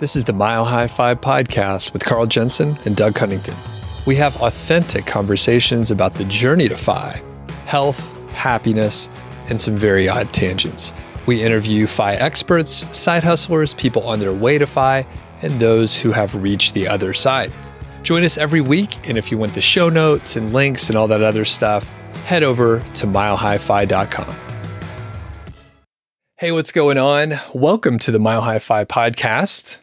This is the Mile High Five podcast with Carl Jensen and Doug Cunnington. We have authentic conversations about the journey to FI, health, happiness, and some very odd tangents. We interview FI experts, side hustlers, people on their way to FI, and those who have reached the other side. Join us every week, and if you want the show notes and links and all that other stuff, head over to milehighfi.com. Hey, what's going on? Welcome to the Mile High Five podcast.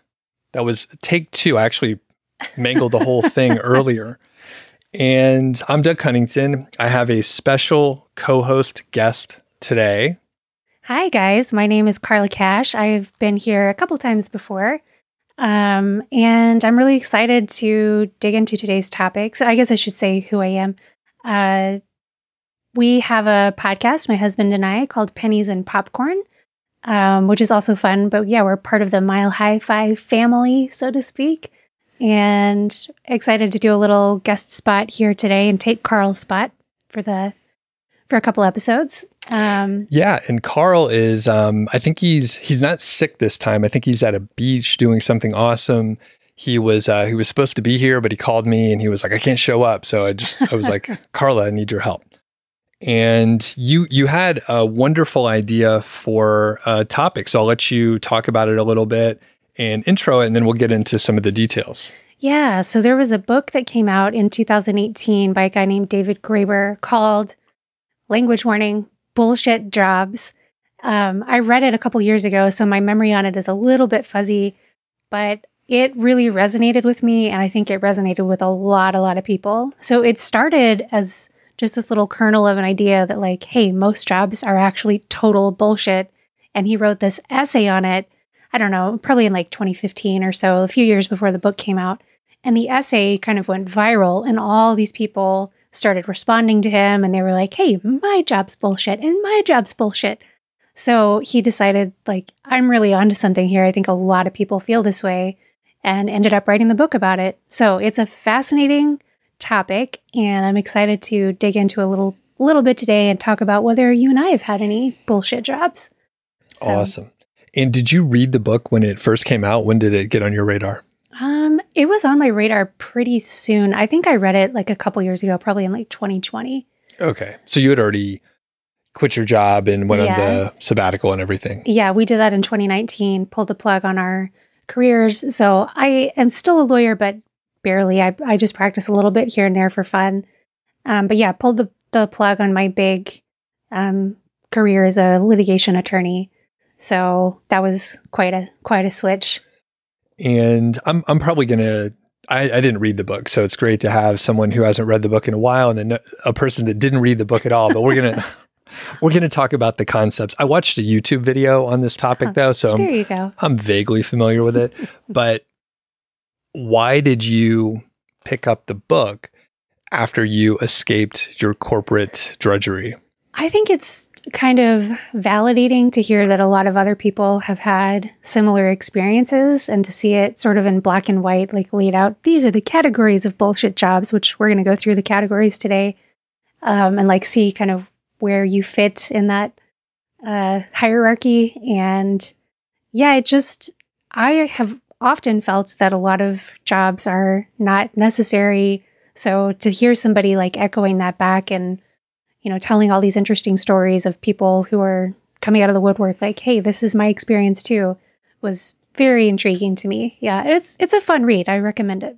That was take two. I actually mangled the whole thing earlier. And I'm Doug Cunnington. I have a special co host guest today. Hi, guys. My name is Carla Cash. I've been here a couple times before. Um, and I'm really excited to dig into today's topic. So, I guess I should say who I am. Uh, we have a podcast, my husband and I, called Pennies and Popcorn um, which is also fun. But yeah, we're part of the Mile High Five family, so to speak. And excited to do a little guest spot here today and take Carl's spot for the for a couple episodes. Um, yeah, and Carl is um, I think he's he's not sick this time. I think he's at a beach doing something awesome. He was uh, he was supposed to be here, but he called me and he was like, I can't show up. So I just I was like, Carla, I need your help and you you had a wonderful idea for a topic. So I'll let you talk about it a little bit and intro it, and then we'll get into some of the details. Yeah. So there was a book that came out in 2018 by a guy named David Graeber called Language Warning Bullshit Jobs. Um, I read it a couple years ago, so my memory on it is a little bit fuzzy, but it really resonated with me. And I think it resonated with a lot, a lot of people. So it started as just this little kernel of an idea that, like, hey, most jobs are actually total bullshit. And he wrote this essay on it, I don't know, probably in like 2015 or so, a few years before the book came out. And the essay kind of went viral, and all these people started responding to him, and they were like, hey, my job's bullshit, and my job's bullshit. So he decided, like, I'm really onto something here. I think a lot of people feel this way, and ended up writing the book about it. So it's a fascinating topic, and I'm excited to dig into a little little bit today and talk about whether you and I have had any bullshit jobs. So, awesome. And did you read the book when it first came out? When did it get on your radar? Um, it was on my radar pretty soon. I think I read it like a couple years ago, probably in like 2020. Okay. So you had already quit your job and went yeah. on the sabbatical and everything. Yeah, we did that in 2019, pulled the plug on our careers. So I am still a lawyer, but barely. I, I just practice a little bit here and there for fun. Um, but yeah, pulled the, the plug on my big um, career as a litigation attorney. So that was quite a quite a switch. And I'm I'm probably gonna I, I, didn't read the book, so it's great to have someone who hasn't read the book in a while, and then a person that didn't read the book at all. But we're gonna we're gonna talk about the concepts. I watched a YouTube video on this topic though, so there I'm, you go. I'm vaguely familiar with it. but why did you pick up the book after you escaped your corporate drudgery? I think it's kind of validating to hear that a lot of other people have had similar experiences and to see it sort of in black and white, like laid out. These are the categories of bullshit jobs, which we're going to go through the categories today um, and like see kind of where you fit in that uh, hierarchy. And yeah, it just, I have often felt that a lot of jobs are not necessary. So to hear somebody like echoing that back and, you know, telling all these interesting stories of people who are coming out of the woodwork, like, hey, this is my experience too, was very intriguing to me. Yeah, it's it's a fun read. I recommend it.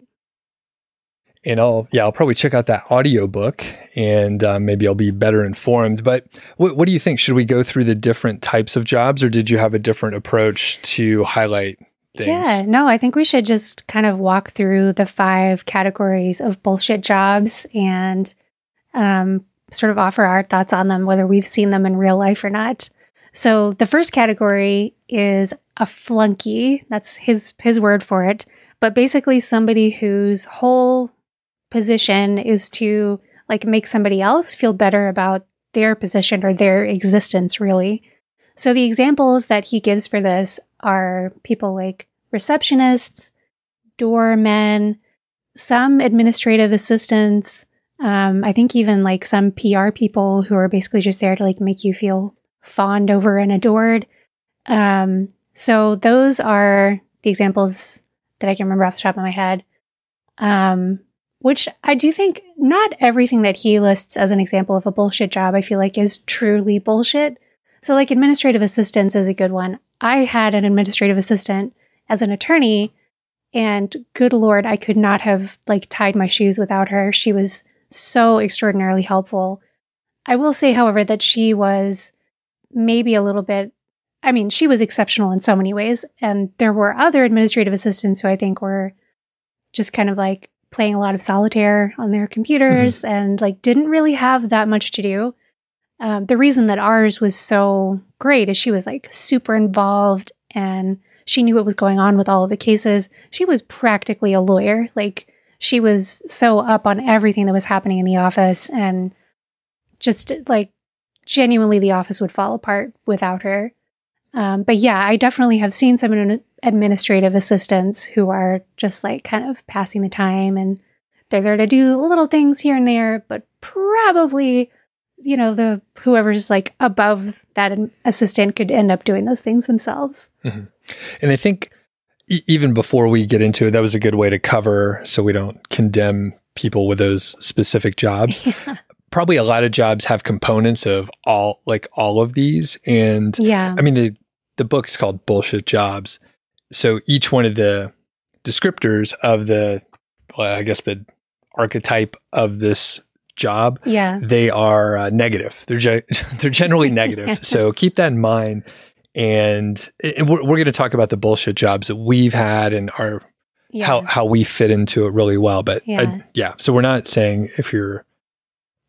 And I'll yeah, I'll probably check out that audiobook and um, maybe I'll be better informed. But what do you think? Should we go through the different types of jobs, or did you have a different approach to highlight things. Yeah, no, I think we should just kind of walk through the five categories of bullshit jobs and um, sort of offer our thoughts on them, whether we've seen them in real life or not. So the first category is a flunky. That's his his word for it. But basically somebody whose whole position is to like make somebody else feel better about their position or their existence really. So the examples that he gives for this are people like receptionists, doormen, some administrative assistants. Um, I think even like some PR people who are basically just there to like make you feel fawned over and adored. Um, so those are the examples that I can remember off the top of my head. Um, which I do think not everything that he lists as an example of a bullshit job, I feel like is truly bullshit. So, like, administrative assistance is a good one. I had an administrative assistant as an attorney, and good Lord, I could not have like tied my shoes without her. She was so extraordinarily helpful. I will say, however, that she was maybe a little bit, I mean, she was exceptional in so many ways. And there were other administrative assistants who I think were just kind of like playing a lot of solitaire on their computers mm-hmm. and like didn't really have that much to do. Um, the reason that ours was so great is she was like super involved and she knew what was going on with all of the cases. She was practically a lawyer. Like she was so up on everything that was happening in the office and just like genuinely the office would fall apart without her. Um, but yeah, I definitely have seen some administrative assistants who are just like kind of passing the time and they're there to do little things here and there, but probably, you know, the whoever's like above that assistant could end up doing those things themselves. Mm-hmm. And I think e- even before we get into it, that was a good way to cover so we don't condemn people with those specific jobs. Yeah probably a lot of jobs have components of all like all of these and yeah i mean the the book is called bullshit jobs so each one of the descriptors of the well, i guess the archetype of this job yeah they are uh, negative they're ge- they're generally negative yes. so keep that in mind and, and we're, we're going to talk about the bullshit jobs that we've had and our yeah. how how we fit into it really well but yeah. I, yeah so we're not saying if you're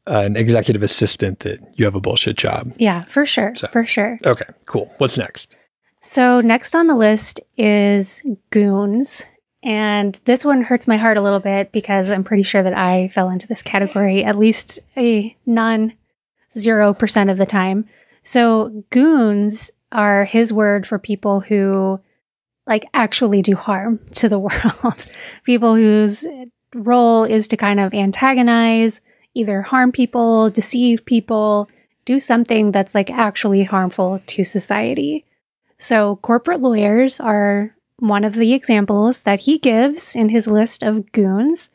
uh, an executive assistant that you have a bullshit job. Yeah, for sure. So, for sure. Okay, cool. What's next? So, next on the list is goons. And this one hurts my heart a little bit because I'm pretty sure that I fell into this category at least a non 0% of the time. So, goons are his word for people who like actually do harm to the world. people whose role is to kind of antagonize either harm people, deceive people, do something that's like actually harmful to society. So, corporate lawyers are one of the examples that he gives in his list of goons.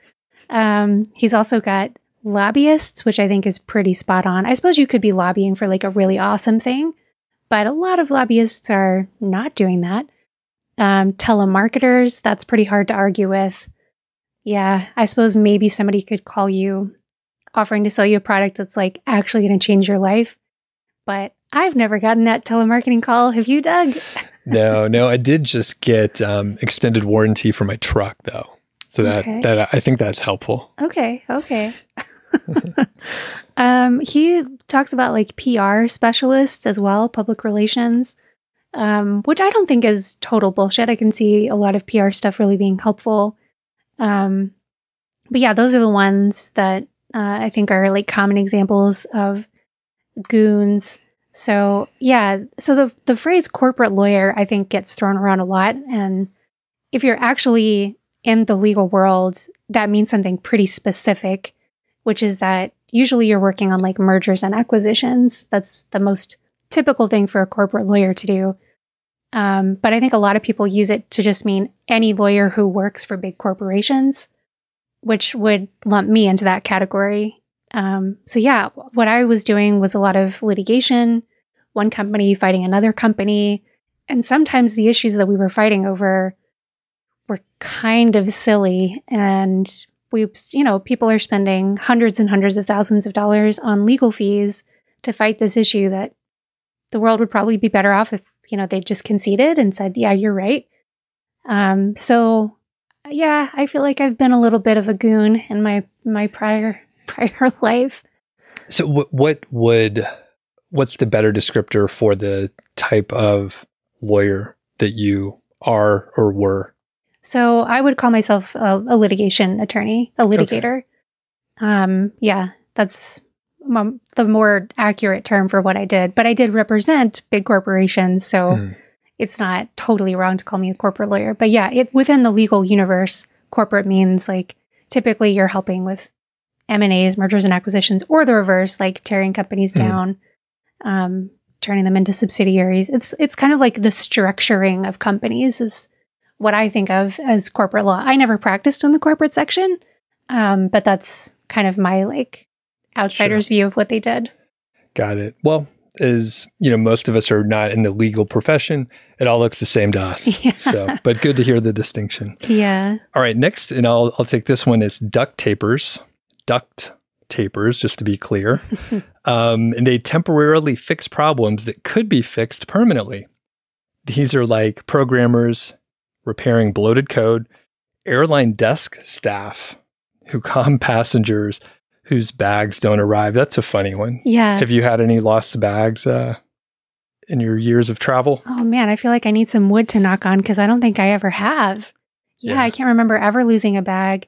Um, he's also got lobbyists, which I think is pretty spot on. I suppose you could be lobbying for like a really awesome thing, but a lot of lobbyists are not doing that. Um, telemarketers, that's pretty hard to argue with. Yeah, I suppose maybe somebody could call you offering to sell you a product that's like actually going to change your life. But I've never gotten that telemarketing call. Have you, Doug? no, no. I did just get um, extended warranty for my truck, though. So that okay. that I think that's helpful. Okay. Okay. um, he talks about like PR specialists as well, public relations, um, which I don't think is total bullshit. I can see a lot of PR stuff really being helpful. Um, but yeah, those are the ones that uh, I think are like common examples of goons. So yeah, so the the phrase corporate lawyer I think gets thrown around a lot, and if you're actually in the legal world, that means something pretty specific, which is that usually you're working on like mergers and acquisitions. That's the most typical thing for a corporate lawyer to do. Um, but I think a lot of people use it to just mean any lawyer who works for big corporations which would lump me into that category. Um, so, yeah, what I was doing was a lot of litigation, one company fighting another company. And sometimes the issues that we were fighting over were kind of silly. And we, you know, people are spending hundreds and hundreds of thousands of dollars on legal fees to fight this issue that the world would probably be better off if, you know, they just conceded and said, yeah, you're right. Um, so yeah, I feel like I've been a little bit of a goon in my my prior prior life. So what what would what's the better descriptor for the type of lawyer that you are or were? So I would call myself a, a litigation attorney, a litigator. Okay. Um, yeah, that's m- the more accurate term for what I did. But I did represent big corporations, so hmm it's not totally wrong to call me a corporate lawyer. But yeah, it, within the legal universe, corporate means like typically you're helping with M&As, mergers and acquisitions, or the reverse, like tearing companies mm. down, um, turning them into subsidiaries. It's it's kind of like the structuring of companies is what I think of as corporate law. I never practiced in the corporate section, um, but that's kind of my like outsider's sure. view of what they did. Got it. Well, as you know, most of us are not in the legal profession. It all looks the same to us. Yeah. So, but good to hear the distinction. Yeah. All right. Next, and I'll I'll take this one is duct tapers. Duct tapers, just to be clear. um, and they temporarily fix problems that could be fixed permanently. These are like programmers repairing bloated code, airline desk staff who calm passengers whose bags don't arrive. That's a funny one. Yeah. Have you had any lost bags uh, in your years of travel? Oh man, I feel like I need some wood to knock on because I don't think I ever have. Yeah, yeah, I can't remember ever losing a bag.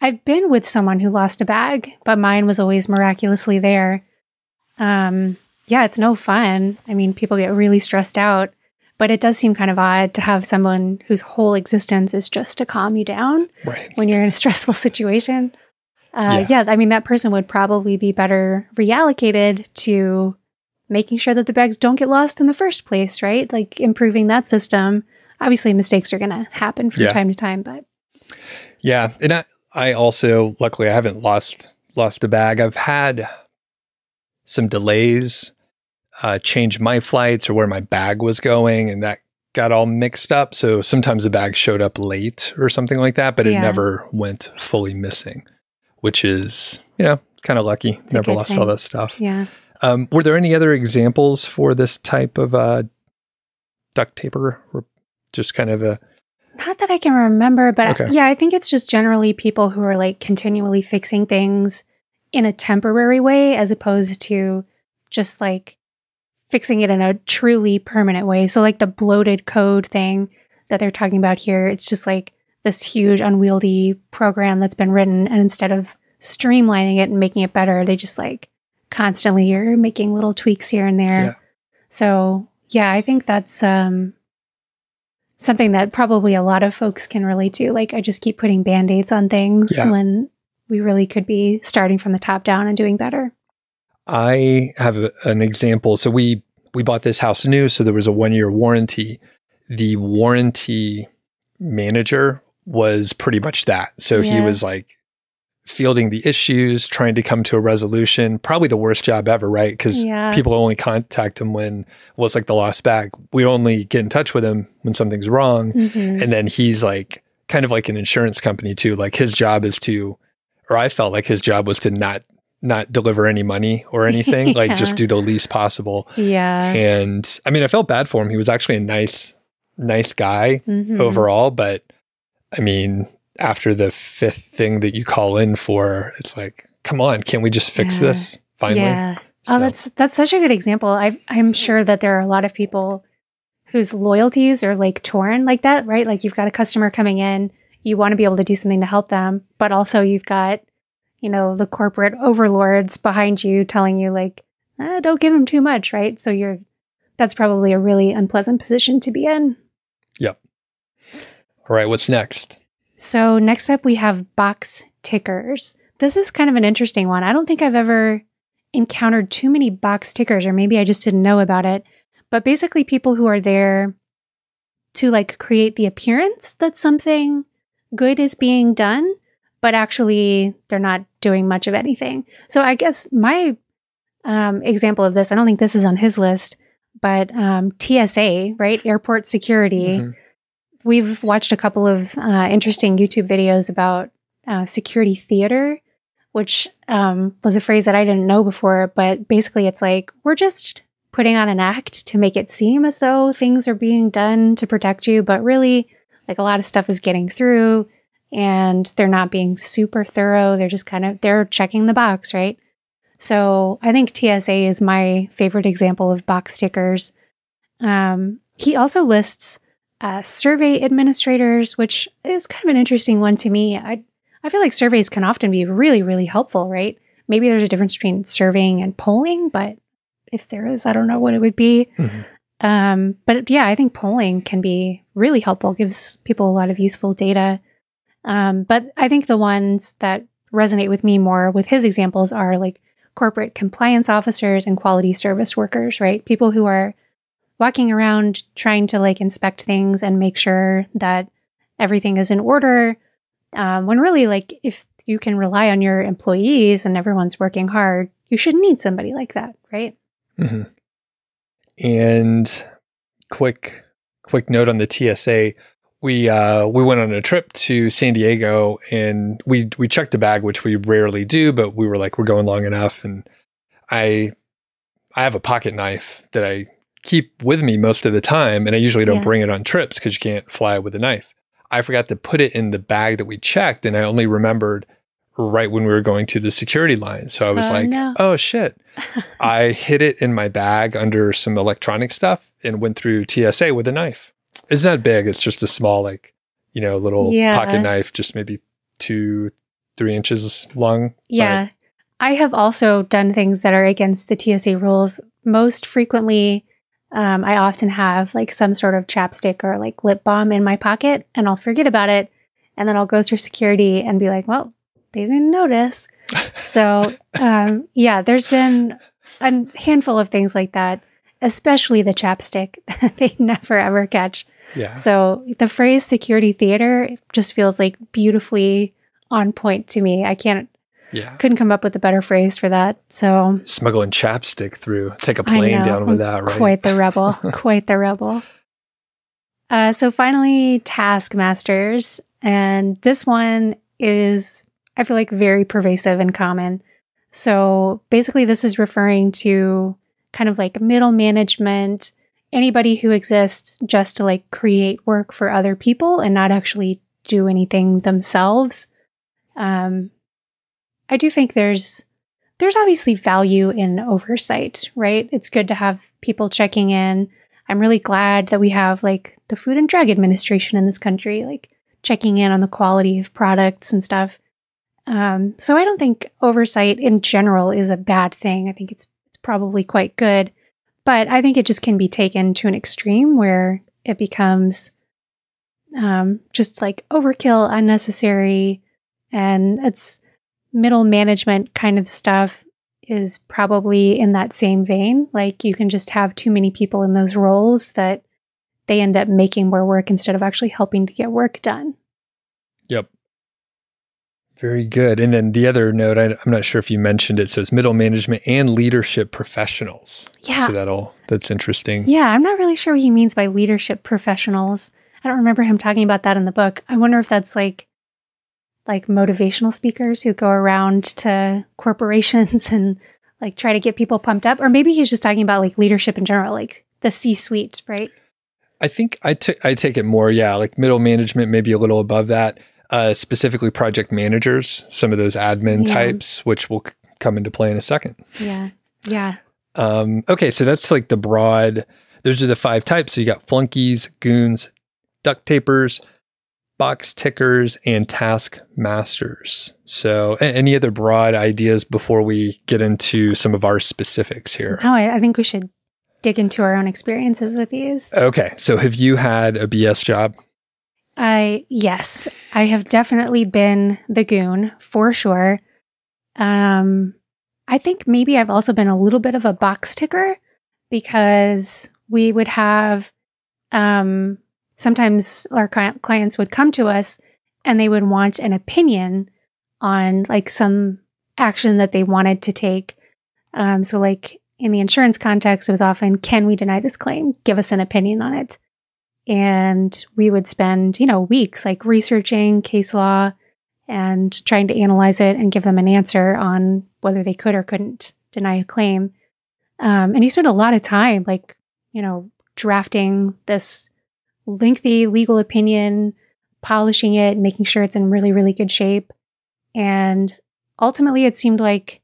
I've been with someone who lost a bag, but mine was always miraculously there. Um, yeah, it's no fun. I mean, people get really stressed out, but it does seem kind of odd to have someone whose whole existence is just to calm you down right. when you're in a stressful situation. Uh, yeah. yeah, I mean, that person would probably be better reallocated to making sure that the bags don't get lost in the first place, right? Like improving that system. Obviously, mistakes are going to happen from yeah. time to time, but yeah, and I, I also luckily I haven't lost lost a bag. I've had some delays, uh, change my flights or where my bag was going, and that got all mixed up. So sometimes the bag showed up late or something like that, but yeah. it never went fully missing which is, you know, kind of lucky. It's Never lost thing. all that stuff. Yeah. Um, were there any other examples for this type of uh, duct taper or just kind of a. Not that I can remember, but okay. yeah, I think it's just generally people who are like continually fixing things in a temporary way as opposed to just like fixing it in a truly permanent way. So, like the bloated code thing that they're talking about here, it's just like this huge unwieldy program that's been written and instead of streamlining it and making it better they just like constantly are making little tweaks here and there yeah. so yeah i think that's um something that probably a lot of folks can relate to like i just keep putting band-aids on things yeah. when we really could be starting from the top down and doing better i have a, an example so we we bought this house new so there was a one year warranty the warranty manager was pretty much that. So yeah. he was like fielding the issues, trying to come to a resolution. Probably the worst job ever, right? Because yeah. people only contact him when well, it's like the lost bag. We only get in touch with him when something's wrong, mm-hmm. and then he's like kind of like an insurance company too. Like his job is to, or I felt like his job was to not not deliver any money or anything, yeah. like just do the least possible. Yeah. And I mean, I felt bad for him. He was actually a nice, nice guy mm-hmm. overall, but I mean, after the fifth thing that you call in for, it's like, come on, can't we just fix yeah. this finally? Yeah. Oh, so. Oh, that's that's such a good example. I I'm sure that there are a lot of people whose loyalties are like torn like that, right? Like you've got a customer coming in, you want to be able to do something to help them, but also you've got, you know, the corporate overlords behind you telling you like, eh, don't give them too much, right? So you're that's probably a really unpleasant position to be in. Yep. All right, what's next? So, next up, we have box tickers. This is kind of an interesting one. I don't think I've ever encountered too many box tickers, or maybe I just didn't know about it. But basically, people who are there to like create the appearance that something good is being done, but actually they're not doing much of anything. So, I guess my um, example of this, I don't think this is on his list, but um, TSA, right? Airport security. Mm-hmm we've watched a couple of uh, interesting YouTube videos about uh, security theater, which um, was a phrase that I didn't know before. But basically, it's like we're just putting on an act to make it seem as though things are being done to protect you, but really, like a lot of stuff is getting through and they're not being super thorough. They're just kind of they're checking the box, right? So I think TSA is my favorite example of box tickers. Um, he also lists uh, survey administrators, which is kind of an interesting one to me. I I feel like surveys can often be really really helpful, right? Maybe there's a difference between surveying and polling, but if there is, I don't know what it would be. Mm-hmm. Um, but yeah, I think polling can be really helpful. Gives people a lot of useful data. Um, but I think the ones that resonate with me more with his examples are like corporate compliance officers and quality service workers, right? People who are walking around trying to like inspect things and make sure that everything is in order. Um, when really, like, if you can rely on your employees and everyone's working hard, you should need somebody like that, right? Mm-hmm. And quick, quick note on the TSA. We uh, we went on a trip to San Diego and we we checked a bag, which we rarely do, but we were like, we're going long enough, and I I have a pocket knife that I keep with me most of the time, and I usually don't Yeah. bring it on trips because you can't fly with a knife. I forgot to put it in the bag that we checked, and I only remembered right when we were going to the security line. So I was Oh, like, no. "Oh shit!" I hid it in my bag under some electronic stuff and went through TSA with a knife. It's not big; it's just a small, like you know, little Yeah. pocket knife, just maybe two, three inches long. Yeah. I have also done things that are against the TSA rules. Most frequently, um, I often have like some sort of chapstick or like lip balm in my pocket and I'll forget about it. And then I'll go through security and be like, well, they didn't notice. So, um, yeah, there's been a handful of things like that, especially the chapstick. they never ever catch. yeah. So the phrase security theater just feels like beautifully on point to me. I can't Yeah. couldn't come up with a better phrase for that. So Smuggling chapstick through, take a plane know, down with that, right? Quite the rebel. quite the rebel. Uh, so finally, taskmasters, and this one is I feel like very pervasive and common. So basically, this is referring to kind of like middle management, anybody who exists just to like create work for other people and not actually do anything themselves. Um, I do think there's there's obviously value in oversight, right? It's good to have people checking in. I'm really glad that we have like the Food and Drug Administration in this country, like checking in on the quality of products and stuff. Um, so I don't think oversight in general is a bad thing. I think it's it's probably quite good, but I think it just can be taken to an extreme where it becomes um, just like overkill, unnecessary, and it's middle management kind of stuff is probably in that same vein. Like you can just have too many people in those roles that they end up making more work instead of actually helping to get work done. Yep. Very good. And then the other note, I, I'm not sure if you mentioned it, so it's middle management and leadership professionals. Yeah. So that'll that's interesting. Yeah, I'm not really sure what he means by leadership professionals. I don't remember him talking about that in the book. I wonder if that's like like motivational speakers who go around to corporations and like try to get people pumped up or maybe he's just talking about like leadership in general, like the C-suite, right? I think I took I take it more, yeah, like middle management, maybe a little above that. Uh, specifically, project managers, some of those admin Yeah. types, which will c- come into play in a second. Yeah. Yeah. Um, okay, so that's like the broad. Those are the five types. So you got flunkies, goons, duct tapers, box tickers, and task masters. So, any other broad ideas before we get into some of our specifics here? No, I, I think we should dig into our own experiences with these. Okay, so have you had a BS job? I yes, I have definitely been the goon for sure. Um, I think maybe I've also been a little bit of a box ticker because we would have um sometimes our clients would come to us and they would want an opinion on like some action that they wanted to take. Um, so like in the insurance context, it was often, can we deny this claim? Give us an opinion on it and we would spend you know weeks like researching case law and trying to analyze it and give them an answer on whether they could or couldn't deny a claim um, and you spend a lot of time like you know drafting this lengthy legal opinion polishing it making sure it's in really really good shape and ultimately it seemed like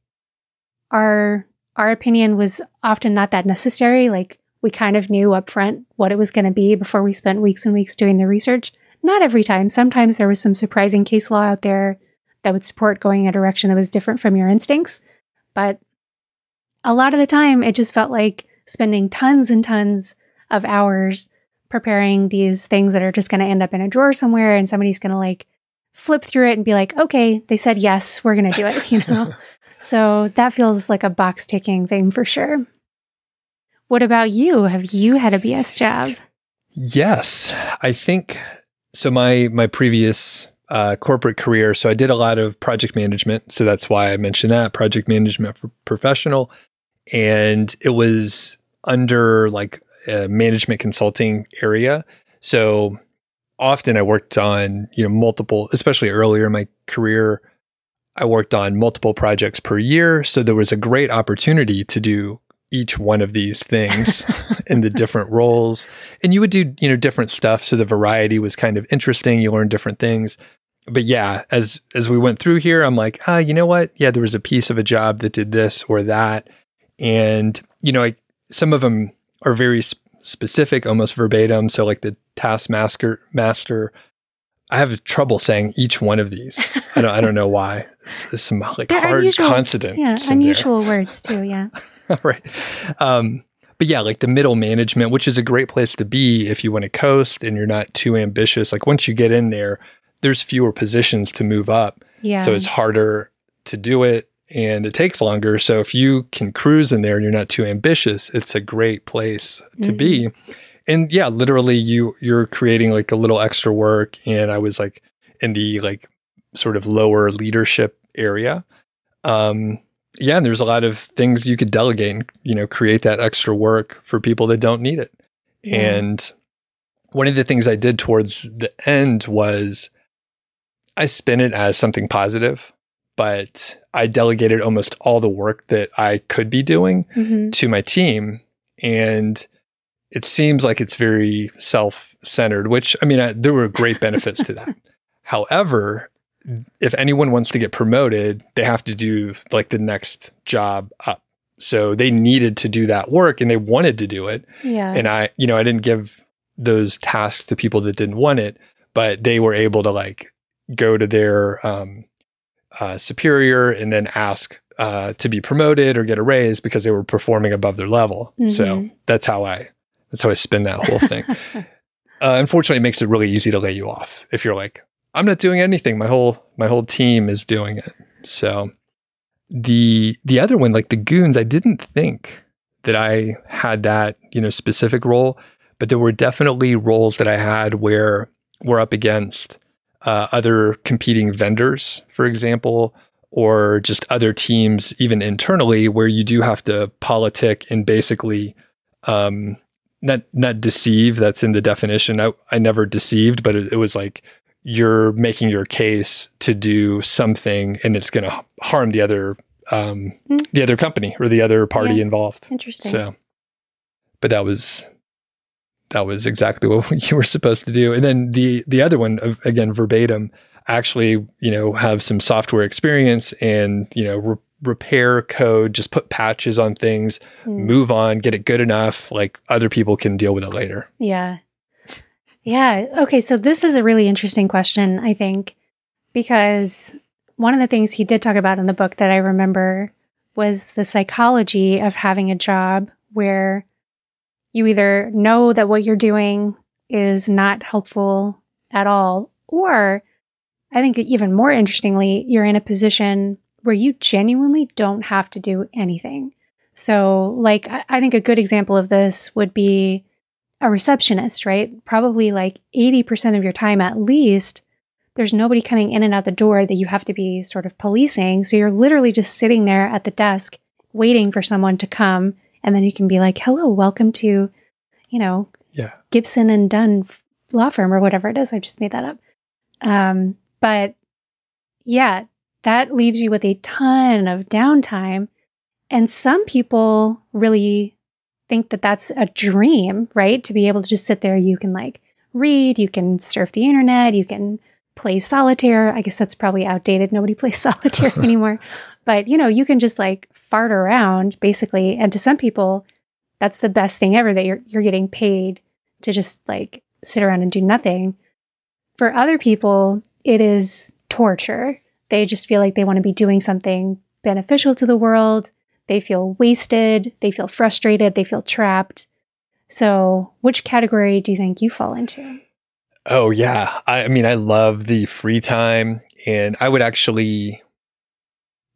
our our opinion was often not that necessary like we kind of knew up front what it was going to be before we spent weeks and weeks doing the research. Not every time. Sometimes there was some surprising case law out there that would support going a direction that was different from your instincts. But a lot of the time, it just felt like spending tons and tons of hours preparing these things that are just going to end up in a drawer somewhere and somebody's going to like flip through it and be like, okay, they said yes, we're going to do it, you know? so that feels like a box ticking thing for sure. What about you? Have you had a BS job? Yes, I think so my my previous uh, corporate career, so I did a lot of project management. So that's why I mentioned that project management for professional, and it was under like management consulting area. So often I worked on you know multiple, especially earlier in my career. I worked on multiple projects per year. So there was a great opportunity to do each one of these things in the different roles. And you would do, you know, different stuff. So the variety was kind of interesting. You learn different things. But yeah, as as we went through here, I'm like, ah, you know what? Yeah, there was a piece of a job that did this or that. And, you know, I, some of them are very sp- specific, almost verbatim. So like the taskmaster master, I have trouble saying each one of these. I don't I don't know why. It's, it's some like They're hard unusual- consonants. Yeah, in there. unusual words too. Yeah. right. Um, but yeah, like the middle management, which is a great place to be if you want to coast and you're not too ambitious. Like once you get in there, there's fewer positions to move up. Yeah. So it's harder to do it and it takes longer. So if you can cruise in there and you're not too ambitious, it's a great place to be. And yeah, literally you you're creating like a little extra work and I was like in the like sort of lower leadership area. Um yeah, and there's a lot of things you could delegate and you know create that extra work for people that don't need it. And one of the things I did towards the end was I spin it as something positive, but I delegated almost all the work that I could be doing Mhm. to my team. And it seems like it's very self centered, which I mean, I, there were great benefits to that. However, if anyone wants to get promoted, they have to do like the next job up. So they needed to do that work and they wanted to do it. Yeah. And I, you know, I didn't give those tasks to people that didn't want it, but they were able to like go to their um, uh, superior and then ask uh, to be promoted or get a raise because they were performing above their level. So Mhm. that's how I that's how I spin that whole thing. uh, unfortunately, it makes it really easy to lay you off if you're like, I'm not doing anything. My whole my whole team is doing it. So the the other one, like the goons, I didn't think that I had that you know specific role, but there were definitely roles that I had where we're up against uh, other competing vendors, for example, or just other teams, even internally, where you do have to politic and basically um, not not deceive. That's in the definition. I, I never deceived, but it, it was like you're making your case to do something, and it's going to harm the other um, Hmm. the other company or the other party Yeah. involved. Interesting. So, but that was that was exactly what you were supposed to do. And then the the other one, again verbatim, actually, you know, have some software experience and you know re- repair code, just put patches on things, Hmm. move on, get it good enough. Like other people can deal with it later. Yeah. Yeah. Okay. So this is a really interesting question, I think, because one of the things he did talk about in the book that I remember was the psychology of having a job where you either know that what you're doing is not helpful at all, or I think even more interestingly, you're in a position where you genuinely don't have to do anything. So, like, I think a good example of this would be a receptionist, right? Probably like 80% of your time at least, there's nobody coming in and out the door that you have to be sort of policing. So you're literally just sitting there at the desk waiting for someone to come. And then you can be like, hello, welcome to, you know, Yeah. Gibson and Dunn law firm or whatever it is. I just made that up. Um, but yeah, that leaves you with a ton of downtime. And some people really think that that's a dream, right? To be able to just sit there, you can like read, you can surf the internet, you can play solitaire. I guess that's probably outdated. Nobody plays solitaire anymore. But you know, you can just like fart around basically. And to some people, that's the best thing ever that you're you're getting paid to just like sit around and do nothing. For other people, it is torture. They just feel like they want to be doing something beneficial to the world. They feel wasted, they feel frustrated, they feel trapped. So, which category do you think you fall into? Oh yeah. I, I mean, I love the free time and I would actually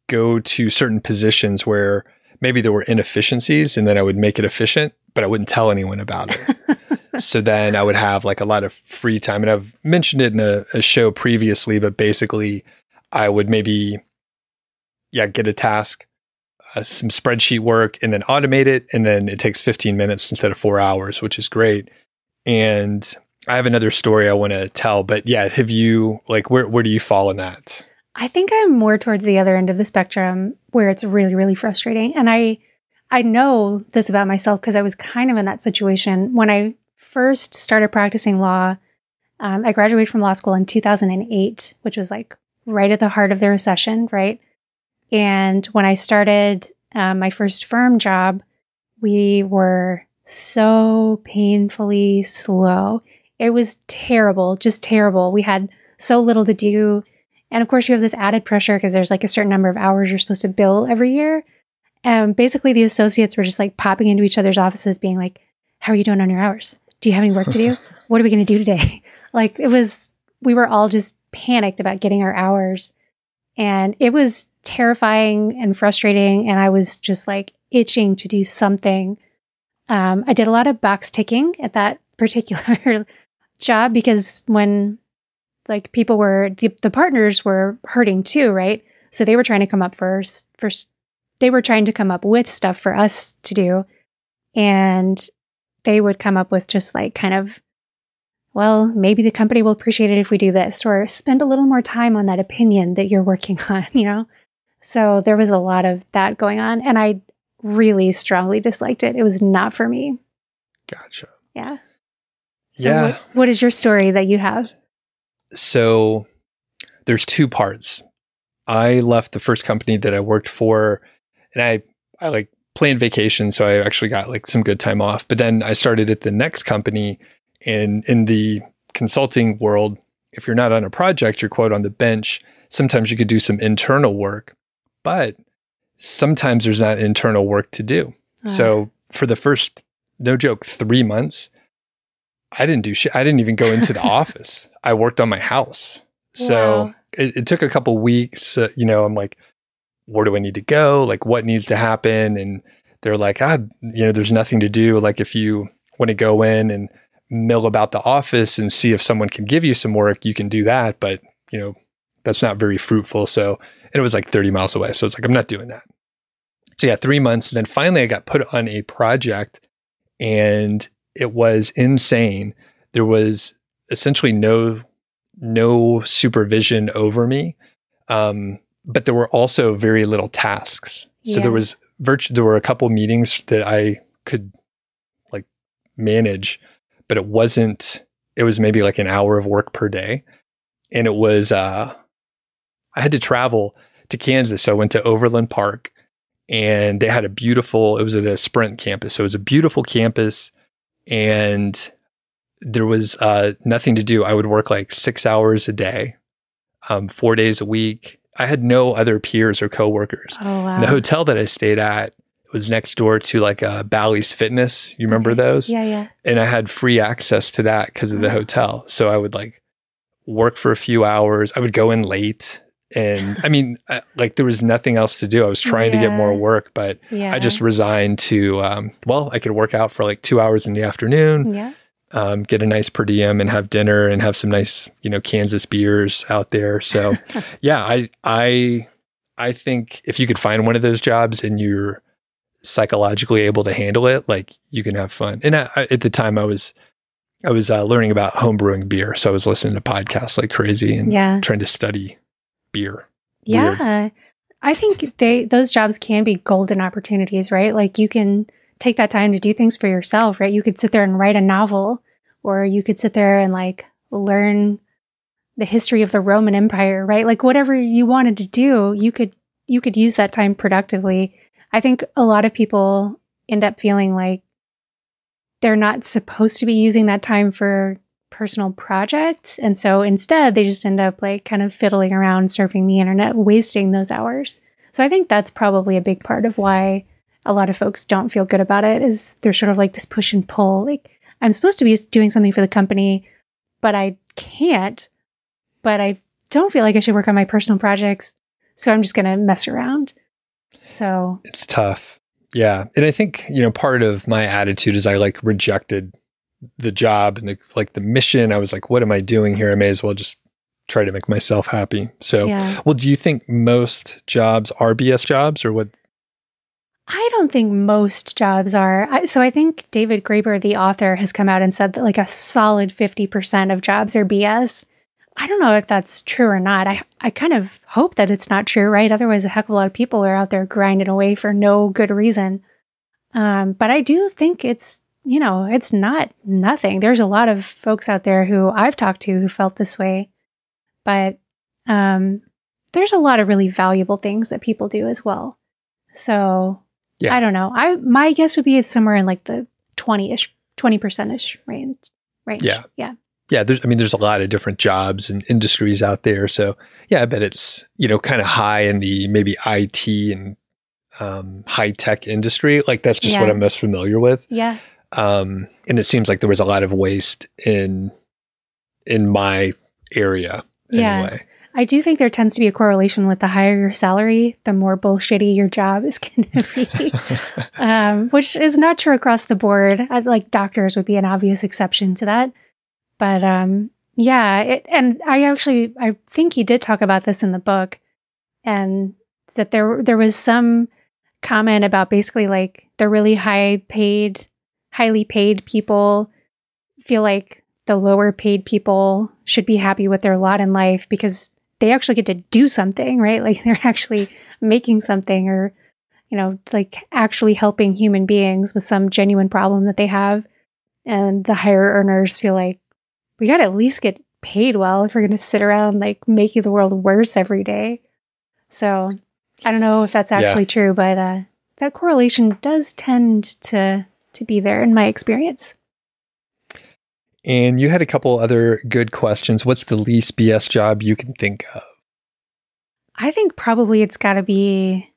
go to certain positions where maybe there were inefficiencies and then I would make it efficient, but I wouldn't tell anyone about it. so then I would have like a lot of free time. And I've mentioned it in a, a show previously, but basically I would maybe, yeah, get a task, uh, some spreadsheet work, and then automate it. And then it takes 15 minutes instead of four hours, which is great. And I have another story I want to tell, but yeah, have you like where where do you fall in that? I think I'm more towards the other end of the spectrum where it's really really frustrating and I I know this about myself because I was kind of in that situation when I first started practicing law. Um, I graduated from law school in 2008, which was like right at the heart of the recession, right? And when I started um, my first firm job, we were so painfully slow. It was terrible, just terrible. We had so little to do. And of course, you have this added pressure because there's like a certain number of hours you're supposed to bill every year. And basically, the associates were just like popping into each other's offices, being like, How are you doing on your hours? Do you have any work to do? what are we going to do today? like, it was, we were all just panicked about getting our hours. And it was terrifying and frustrating. And I was just like itching to do something. Um, I did a lot of box ticking at that particular job because when like people were the, the partners were hurting too, right? So they were trying to come up first for they were trying to come up with stuff for us to do and they would come up with just like kind of well, maybe the company will appreciate it if we do this or spend a little more time on that opinion that you're working on, you know? So there was a lot of that going on and I really strongly disliked it. It was not for me. Gotcha. Yeah. So yeah. What, what is your story that you have? So there's two parts. I left the first company that I worked for and I I like planned vacation so I actually got like some good time off. But then I started at the next company and in the consulting world if you're not on a project, you're quote on the bench. Sometimes you could do some internal work, but sometimes there's not internal work to do. Uh. So for the first no joke 3 months, I didn't do shit. I didn't even go into the office. I worked on my house. So wow. it, it, took a couple weeks. Uh, you know, I'm like, where do I need to go? Like, what needs to happen? And they're like, ah, you know, there's nothing to do. Like, if you want to go in and mill about the office and see if someone can give you some work, you can do that. But, you know, that's not very fruitful. So, and it was like 30 miles away. So it's like, I'm not doing that. So yeah, three months. And then finally I got put on a project and it was insane. There was essentially no no supervision over me, um, but there were also very little tasks. So yeah. there was virtu- there were a couple meetings that I could like manage, but it wasn't. It was maybe like an hour of work per day, and it was. Uh, I had to travel to Kansas, so I went to Overland Park, and they had a beautiful. It was at a Sprint campus, so it was a beautiful campus and there was uh, nothing to do. I would work like six hours a day, um, four days a week. I had no other peers or coworkers. Oh, wow. The hotel that I stayed at was next door to like a uh, Bally's Fitness. You remember okay. those? Yeah, yeah. And I had free access to that because of the oh. hotel. So I would like work for a few hours. I would go in late and I mean, I, like there was nothing else to do. I was trying yeah. to get more work, but yeah. I just resigned to, um, well, I could work out for like two hours in the afternoon, yeah. um, get a nice per diem and have dinner and have some nice, you know, Kansas beers out there. So, yeah, I, I, I think if you could find one of those jobs and you're psychologically able to handle it, like you can have fun. And I, at the time, I was, I was uh, learning about homebrewing beer, so I was listening to podcasts like crazy and yeah. trying to study beer. Yeah. Weird. I think they those jobs can be golden opportunities, right? Like you can take that time to do things for yourself, right? You could sit there and write a novel or you could sit there and like learn the history of the Roman Empire, right? Like whatever you wanted to do, you could you could use that time productively. I think a lot of people end up feeling like they're not supposed to be using that time for personal projects. And so instead, they just end up like kind of fiddling around surfing the internet, wasting those hours. So I think that's probably a big part of why a lot of folks don't feel good about it is they're sort of like this push and pull. Like I'm supposed to be doing something for the company, but I can't. But I don't feel like I should work on my personal projects. So I'm just going to mess around. So it's tough. Yeah. And I think, you know, part of my attitude is I like rejected the job and the like the mission, I was like, what am I doing here? I may as well just try to make myself happy. So, Yeah. well, do you think most jobs are BS jobs or what? I don't think most jobs are. I, so I think David Graeber, the author, has come out and said that like a solid 50% of jobs are BS. I don't know if that's true or not. I, I kind of hope that it's not true, right? Otherwise, a heck of a lot of people are out there grinding away for no good reason. Um, but I do think it's, you know, it's not nothing. There's a lot of folks out there who I've talked to who felt this way. But um, there's a lot of really valuable things that people do as well. So Yeah. I don't know. I my guess would be it's somewhere in like the twenty ish, twenty percent ish range. Range. Yeah. Yeah. Yeah, there's I mean there's a lot of different jobs and industries out there. So, yeah, I bet it's, you know, kind of high in the maybe IT and um, high tech industry. Like that's just what I'm most familiar with. Yeah. Um, and it seems like there was a lot of waste in in my area Yeah. I do think there tends to be a correlation with the higher your salary, the more bullshitty your job is going to be, um, which is not true across the board. I, like doctors would be an obvious exception to that, but um, yeah, it, and I actually I think he did talk about this in the book, and that there there was some comment about basically like the really high paid, highly paid people feel like the lower paid people should be happy with their lot in life because they actually get to do something, right? Like they're actually making something or, you know, like actually helping human beings with some genuine problem that they have. And the higher earners feel like we got to at least get paid well if we're going to sit around like making the world worse every day. So I don't know if that's Yeah. actually true, but uh, that correlation does tend to to be there in my experience. And you had a couple other good questions. What's the least BS job you can think of? I think probably it's got to be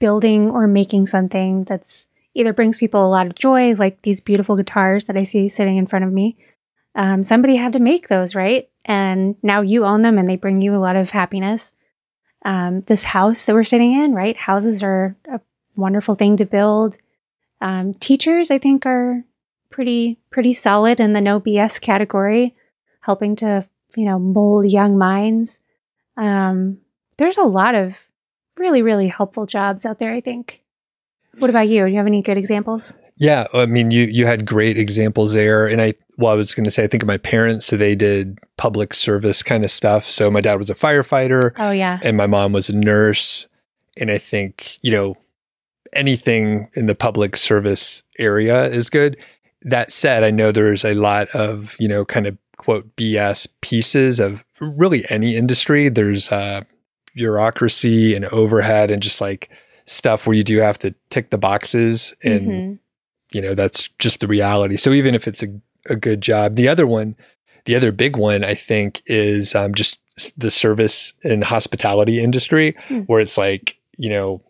building or making something that's either brings people a lot of joy, like these beautiful guitars that I see sitting in front of me. Um, somebody had to make those, right? And now you own them and they bring you a lot of happiness. Um, this house that we're sitting in, right? Houses are a wonderful thing to build. Um, teachers, I think, are pretty pretty solid in the no BS category, helping to you know mold young minds. Um, there's a lot of really really helpful jobs out there. I think. What about you? Do you have any good examples? Yeah, I mean, you you had great examples there, and I well, I was going to say I think of my parents, so they did public service kind of stuff. So my dad was a firefighter, Oh yeah, and my mom was a nurse, and I think you know anything in the public service area is good. That said, I know there's a lot of you know kind of quote BS pieces of really any industry. There's uh, bureaucracy and overhead and just like stuff where you do have to tick the boxes and Mhm. you know that's just the reality so even if it's a, a good job the other one the other big one i think is um, just the service and hospitality industry Hmm. where it's like you know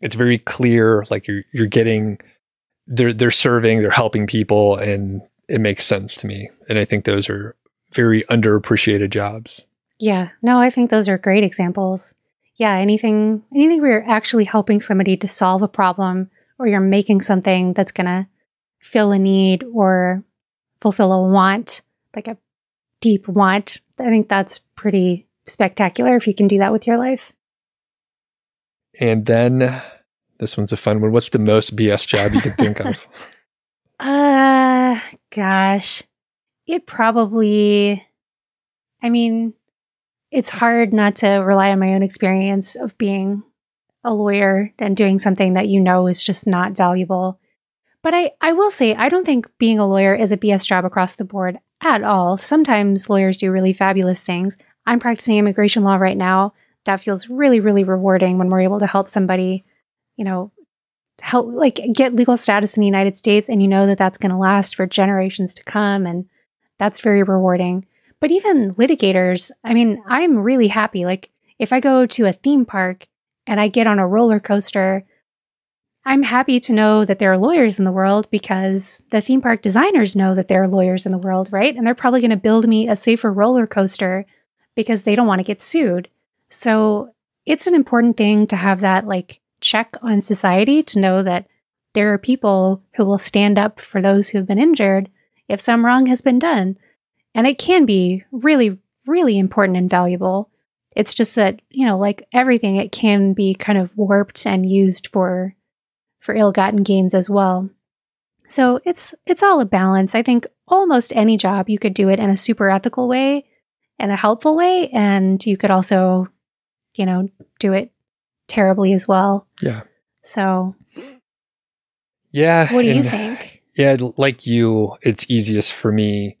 it's very clear like you're you're getting they're they're serving they're helping people and it makes sense to me and i think those are very underappreciated jobs yeah. No, I think those are great examples. Yeah, anything anything where you're actually helping somebody to solve a problem, or you're making something that's gonna fill a need or fulfill a want, like a deep want. I think that's pretty spectacular if you can do that with your life. And then this one's a fun one what's the most bs job you can think of Uh, gosh, it probably, I mean, it's hard not to rely on my own experience of being a lawyer and doing something that you know is just not valuable. But I, I will say, I don't think being a lawyer is a BS job across the board at all. Sometimes lawyers do really fabulous things. I'm practicing immigration law right now. That feels really, really rewarding when we're able to help somebody, you know, help like get legal status in the United States and you know that that's going to last for generations to come and that's very rewarding. But even litigators, I mean, I'm really happy like if I go to a theme park and I get on a roller coaster, I'm happy to know that there are lawyers in the world because the theme park designers know that there are lawyers in the world, right? And they're probably going to build me a safer roller coaster because they don't want to get sued. So, it's an important thing to have that like check on society to know that there are people who will stand up for those who have been injured if some wrong has been done. And it can be really, really important and valuable. It's just that, you know, like everything, it can be kind of warped and used for for ill-gotten gains as well. So it's it's all a balance. I think almost any job you could do it in a super ethical way and a helpful way and you could also, you know, do it terribly as well. Yeah. So Yeah. what do you think? Yeah, like you, it's easiest for me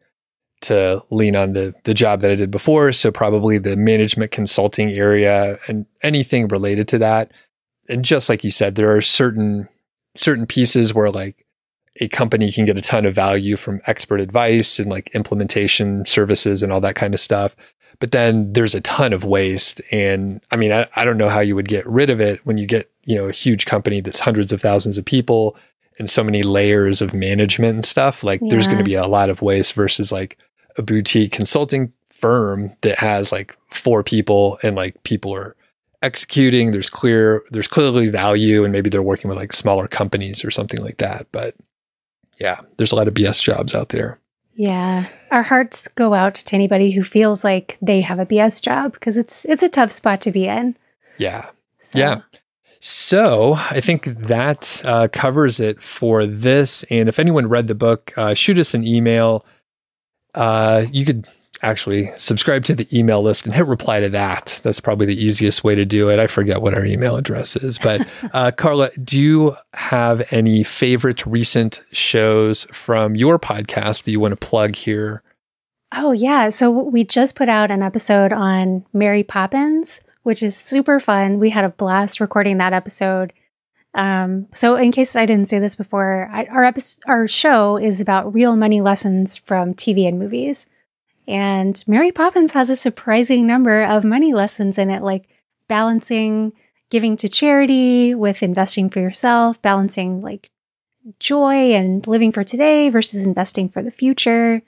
to lean on the the job that I did before, so probably the management consulting area and anything related to that. And just like you said, there are certain certain pieces where like a company can get a ton of value from expert advice and like implementation services and all that kind of stuff. But then there's a ton of waste. And I mean, I, I don't know how you would get rid of it when you get, you know, a huge company that's hundreds of thousands of people and so many layers of management and stuff. Like there's going to be a lot of waste versus like a boutique consulting firm that has like four people and like people are executing. There's clear, there's clearly value, and maybe they're working with like smaller companies or something like that. But yeah, there's a lot of BS jobs out there. Yeah. Our hearts go out to anybody who feels like they have a BS job because it's it's a tough spot to be in. Yeah. So, Yeah. So I think that uh, covers it for this. And if anyone read the book, uh, shoot us an email. Uh, you could actually subscribe to the email list and hit reply to that. That's probably the easiest way to do it. I forget what our email address is. But uh, Carla, do you have any favorite recent shows from your podcast that you want to plug here? Oh yeah. So we just put out an episode on Mary Poppins, which is super fun. We had a blast recording that episode. Um, so in case I didn't say this before, I, our episode, our show is about real money lessons from TV and movies. And Mary Poppins has a surprising number of money lessons in it, like balancing giving to charity with investing for yourself, balancing like joy and living for today versus investing for the future.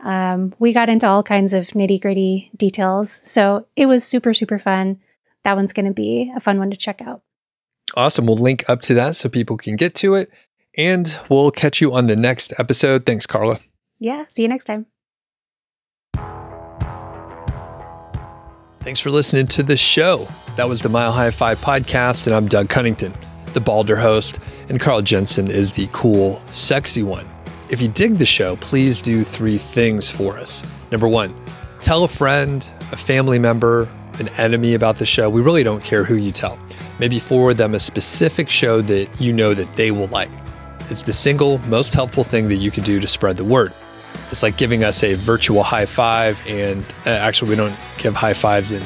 Um, we got into all kinds of nitty gritty details. So it was super, super fun. That one's going to be a fun one to check out. Awesome. We'll link up to that so people can get to it. And we'll catch you on the next episode. Thanks, Carla. Yeah. See you next time. Thanks for listening to the show. That was the Mile High Five podcast, and I'm Doug Cunnington, the balder host, and Carl Jensen is the cool, sexy one. If you dig the show, please do three things for us. Number one, tell a friend, a family member, an enemy about the show. We really don't care who you tell. Maybe forward them a specific show that you know that they will like. It's the single most helpful thing that you can do to spread the word. It's like giving us a virtual high five, and uh, actually, we don't give high fives in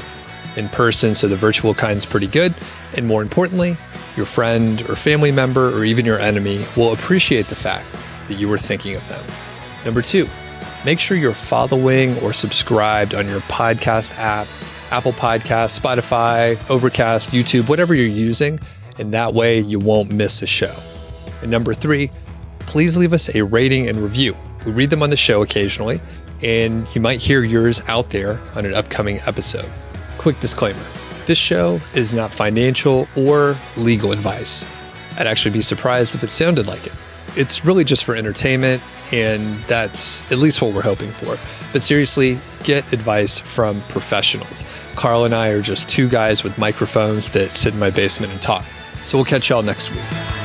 in person, so the virtual kind's pretty good. And more importantly, your friend or family member or even your enemy will appreciate the fact that you were thinking of them. Number two, make sure you're following or subscribed on your podcast app, Apple Podcast, Spotify, Overcast, YouTube, whatever you're using, and that way you won't miss a show. And number three, please leave us a rating and review. We read them on the show occasionally, and you might hear yours out there on an upcoming episode. Quick disclaimer this show is not financial or legal advice. I'd actually be surprised if it sounded like it. It's really just for entertainment, and that's at least what we're hoping for. But seriously, get advice from professionals. Carl and I are just two guys with microphones that sit in my basement and talk. So we'll catch y'all next week.